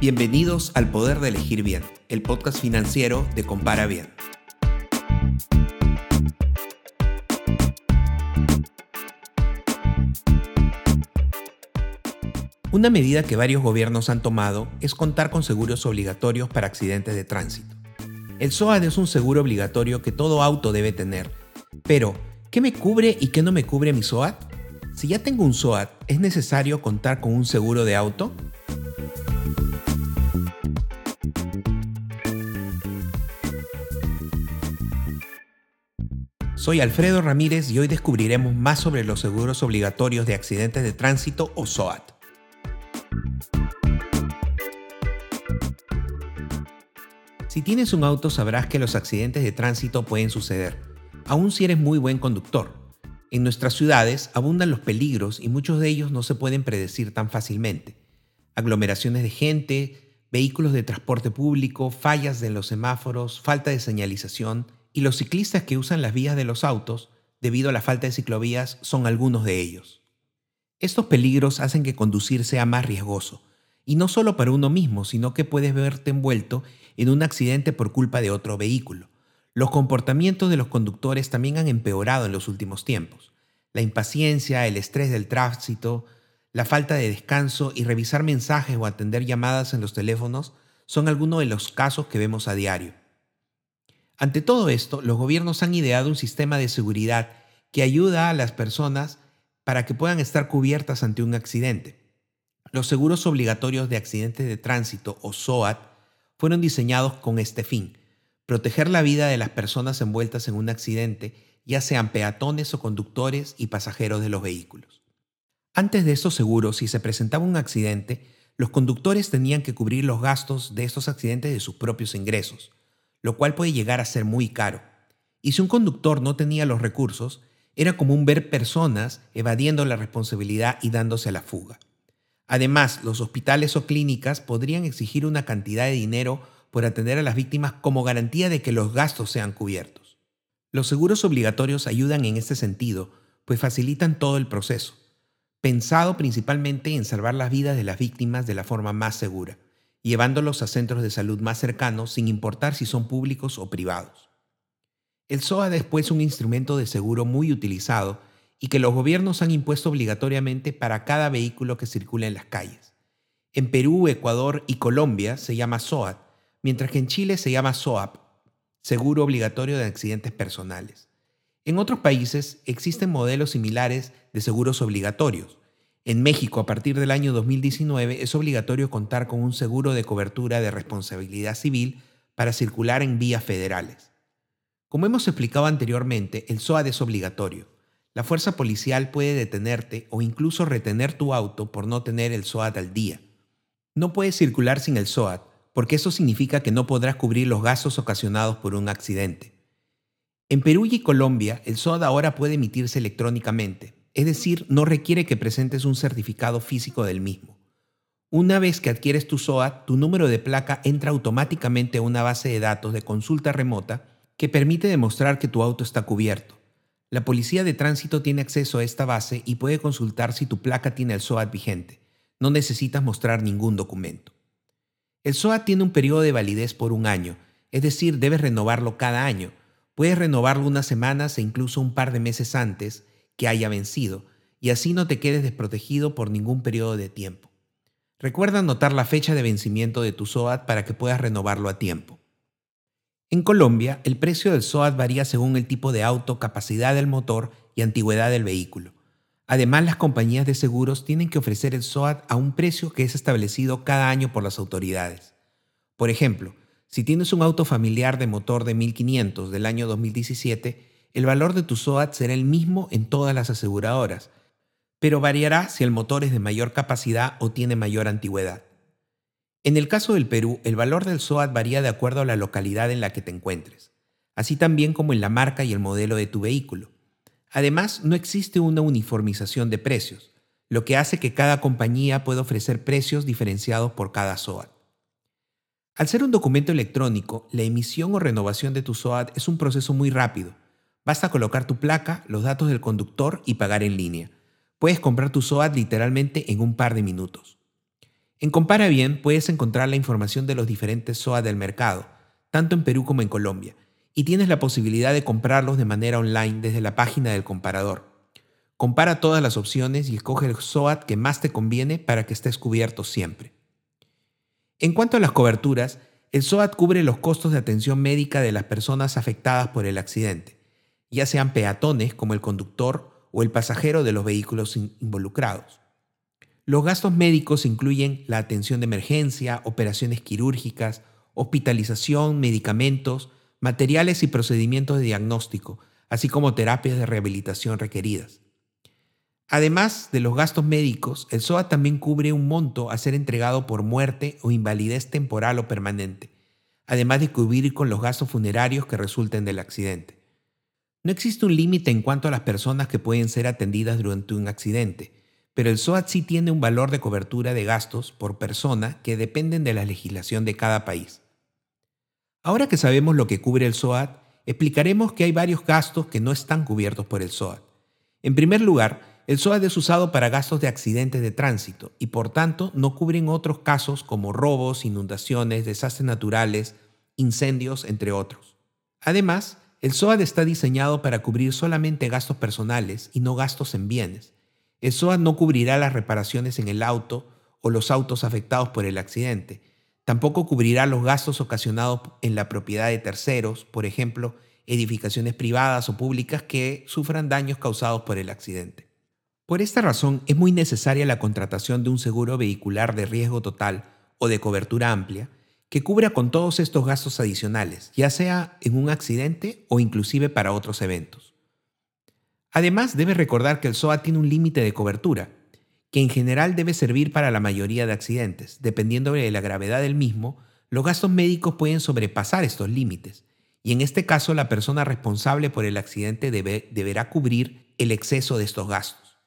Bienvenidos al Poder de Elegir Bien, el podcast financiero de Compara Bien. Una medida que varios gobiernos han tomado es contar con seguros obligatorios para accidentes de tránsito. El SOAT es un seguro obligatorio que todo auto debe tener, pero ¿qué me cubre y qué no me cubre mi SOAT? Si ya tengo un SOAT, ¿es necesario contar con un seguro de auto? Soy Alfredo Ramírez y hoy descubriremos más sobre los seguros obligatorios de accidentes de tránsito o SOAT. Si tienes un auto sabrás que los accidentes de tránsito pueden suceder, aun si eres muy buen conductor. En nuestras ciudades abundan los peligros y muchos de ellos no se pueden predecir tan fácilmente. Aglomeraciones de gente, vehículos de transporte público, fallas en los semáforos, falta de señalización y los ciclistas que usan las vías de los autos, debido a la falta de ciclovías, son algunos de ellos. Estos peligros hacen que conducir sea más riesgoso, y no solo para uno mismo, sino que puedes verte envuelto en un accidente por culpa de otro vehículo. Los comportamientos de los conductores también han empeorado en los últimos tiempos. La impaciencia, el estrés del tránsito, la falta de descanso y revisar mensajes o atender llamadas en los teléfonos son algunos de los casos que vemos a diario. Ante todo esto, los gobiernos han ideado un sistema de seguridad que ayuda a las personas para que puedan estar cubiertas ante un accidente. Los seguros obligatorios de accidentes de tránsito o SOAT fueron diseñados con este fin, proteger la vida de las personas envueltas en un accidente, ya sean peatones o conductores y pasajeros de los vehículos. Antes de estos seguros, si se presentaba un accidente, los conductores tenían que cubrir los gastos de estos accidentes de sus propios ingresos, lo cual puede llegar a ser muy caro. Y si un conductor no tenía los recursos, era común ver personas evadiendo la responsabilidad y dándose a la fuga. Además, los hospitales o clínicas podrían exigir una cantidad de dinero por atender a las víctimas como garantía de que los gastos sean cubiertos. Los seguros obligatorios ayudan en este sentido, pues facilitan todo el proceso, pensado principalmente en salvar las vidas de las víctimas de la forma más segura, llevándolos a centros de salud más cercanos sin importar si son públicos o privados. El SOA es después un instrumento de seguro muy utilizado y que los gobiernos han impuesto obligatoriamente para cada vehículo que circula en las calles. En Perú, Ecuador y Colombia se llama SOAT, mientras que en Chile se llama SOAP, Seguro Obligatorio de Accidentes Personales. En otros países existen modelos similares de seguros obligatorios. En México, a partir del año 2019, es obligatorio contar con un seguro de cobertura de responsabilidad civil para circular en vías federales. Como hemos explicado anteriormente, el SOAT es obligatorio la fuerza policial puede detenerte o incluso retener tu auto por no tener el SOAT al día. No puedes circular sin el SOAT porque eso significa que no podrás cubrir los gastos ocasionados por un accidente. En Perú y Colombia, el SOAT ahora puede emitirse electrónicamente, es decir, no requiere que presentes un certificado físico del mismo. Una vez que adquieres tu SOAT, tu número de placa entra automáticamente a una base de datos de consulta remota que permite demostrar que tu auto está cubierto. La policía de tránsito tiene acceso a esta base y puede consultar si tu placa tiene el SOAT vigente. No necesitas mostrar ningún documento. El SOAT tiene un periodo de validez por un año, es decir, debes renovarlo cada año. Puedes renovarlo unas semanas e incluso un par de meses antes que haya vencido, y así no te quedes desprotegido por ningún periodo de tiempo. Recuerda anotar la fecha de vencimiento de tu SOAT para que puedas renovarlo a tiempo. En Colombia, el precio del SOAT varía según el tipo de auto, capacidad del motor y antigüedad del vehículo. Además, las compañías de seguros tienen que ofrecer el SOAT a un precio que es establecido cada año por las autoridades. Por ejemplo, si tienes un auto familiar de motor de 1500 del año 2017, el valor de tu SOAT será el mismo en todas las aseguradoras, pero variará si el motor es de mayor capacidad o tiene mayor antigüedad. En el caso del Perú, el valor del SOAT varía de acuerdo a la localidad en la que te encuentres, así también como en la marca y el modelo de tu vehículo. Además, no existe una uniformización de precios, lo que hace que cada compañía pueda ofrecer precios diferenciados por cada SOAT. Al ser un documento electrónico, la emisión o renovación de tu SOAT es un proceso muy rápido. Basta colocar tu placa, los datos del conductor y pagar en línea. Puedes comprar tu SOAT literalmente en un par de minutos. En Compara Bien puedes encontrar la información de los diferentes SOAT del mercado, tanto en Perú como en Colombia, y tienes la posibilidad de comprarlos de manera online desde la página del comparador. Compara todas las opciones y escoge el SOAT que más te conviene para que estés cubierto siempre. En cuanto a las coberturas, el SOAT cubre los costos de atención médica de las personas afectadas por el accidente, ya sean peatones como el conductor o el pasajero de los vehículos involucrados. Los gastos médicos incluyen la atención de emergencia, operaciones quirúrgicas, hospitalización, medicamentos, materiales y procedimientos de diagnóstico, así como terapias de rehabilitación requeridas. Además de los gastos médicos, el SOA también cubre un monto a ser entregado por muerte o invalidez temporal o permanente, además de cubrir con los gastos funerarios que resulten del accidente. No existe un límite en cuanto a las personas que pueden ser atendidas durante un accidente, pero el SOAT sí tiene un valor de cobertura de gastos por persona que dependen de la legislación de cada país. Ahora que sabemos lo que cubre el SOAT, explicaremos que hay varios gastos que no están cubiertos por el SOAT. En primer lugar, el SOAT es usado para gastos de accidentes de tránsito y por tanto no cubren otros casos como robos, inundaciones, desastres naturales, incendios, entre otros. Además, el SOAT está diseñado para cubrir solamente gastos personales y no gastos en bienes. El SOAT no cubrirá las reparaciones en el auto o los autos afectados por el accidente. Tampoco cubrirá los gastos ocasionados en la propiedad de terceros, por ejemplo, edificaciones privadas o públicas que sufran daños causados por el accidente. Por esta razón, es muy necesaria la contratación de un seguro vehicular de riesgo total o de cobertura amplia que cubra con todos estos gastos adicionales, ya sea en un accidente o inclusive para otros eventos. Además, debe recordar que el SOA tiene un límite de cobertura, que en general debe servir para la mayoría de accidentes. Dependiendo de la gravedad del mismo, los gastos médicos pueden sobrepasar estos límites, y en este caso la persona responsable por el accidente deberá cubrir el exceso de estos gastos.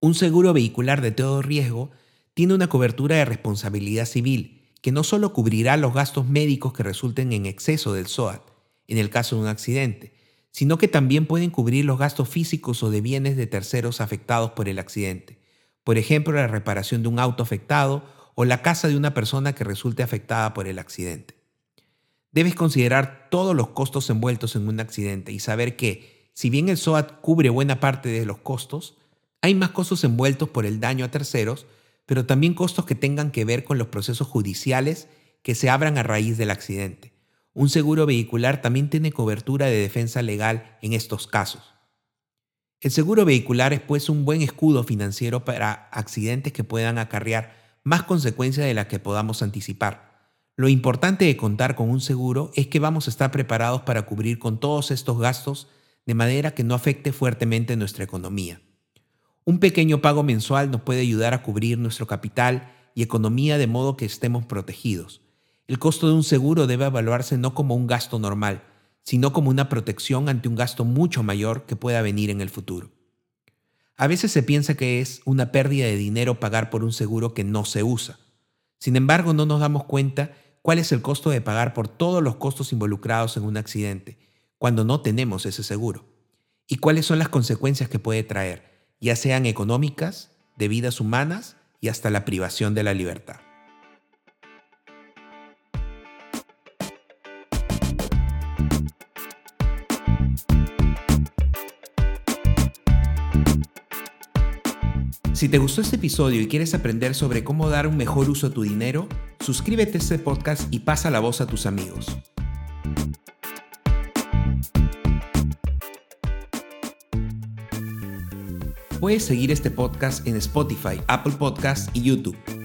Un seguro vehicular de todo riesgo tiene una cobertura de responsabilidad civil, que no solo cubrirá los gastos médicos que resulten en exceso del SOAT, en el caso de un accidente, sino que también pueden cubrir los gastos físicos o de bienes de terceros afectados por el accidente. Por ejemplo, la reparación de un auto afectado o la casa de una persona que resulte afectada por el accidente. Debes considerar todos los costos envueltos en un accidente y saber que, si bien el SOAT cubre buena parte de los costos, hay más costos envueltos por el daño a terceros, pero también costos que tengan que ver con los procesos judiciales que se abran a raíz del accidente. Un seguro vehicular también tiene cobertura de defensa legal en estos casos. El seguro vehicular es pues un buen escudo financiero para accidentes que puedan acarrear más consecuencias de las que podamos anticipar. Lo importante de contar con un seguro es que vamos a estar preparados para cubrir con todos estos gastos de manera que no afecte fuertemente nuestra economía. Un pequeño pago mensual nos puede ayudar a cubrir nuestro capital y economía de modo que estemos protegidos. El costo de un seguro debe evaluarse no como un gasto normal, sino como una protección ante un gasto mucho mayor que pueda venir en el futuro. A veces se piensa que es una pérdida de dinero pagar por un seguro que no se usa. Sin embargo, no nos damos cuenta cuál es el costo de pagar por todos los costos involucrados en un accidente cuando no tenemos ese seguro y cuáles son las consecuencias que puede traer, ya sean económicas, de vidas humanas y hasta la privación de la libertad. Si te gustó este episodio y quieres aprender sobre cómo dar un mejor uso a tu dinero, suscríbete a este podcast y pasa la voz a tus amigos. Puedes seguir este podcast en Spotify, Apple Podcasts y YouTube.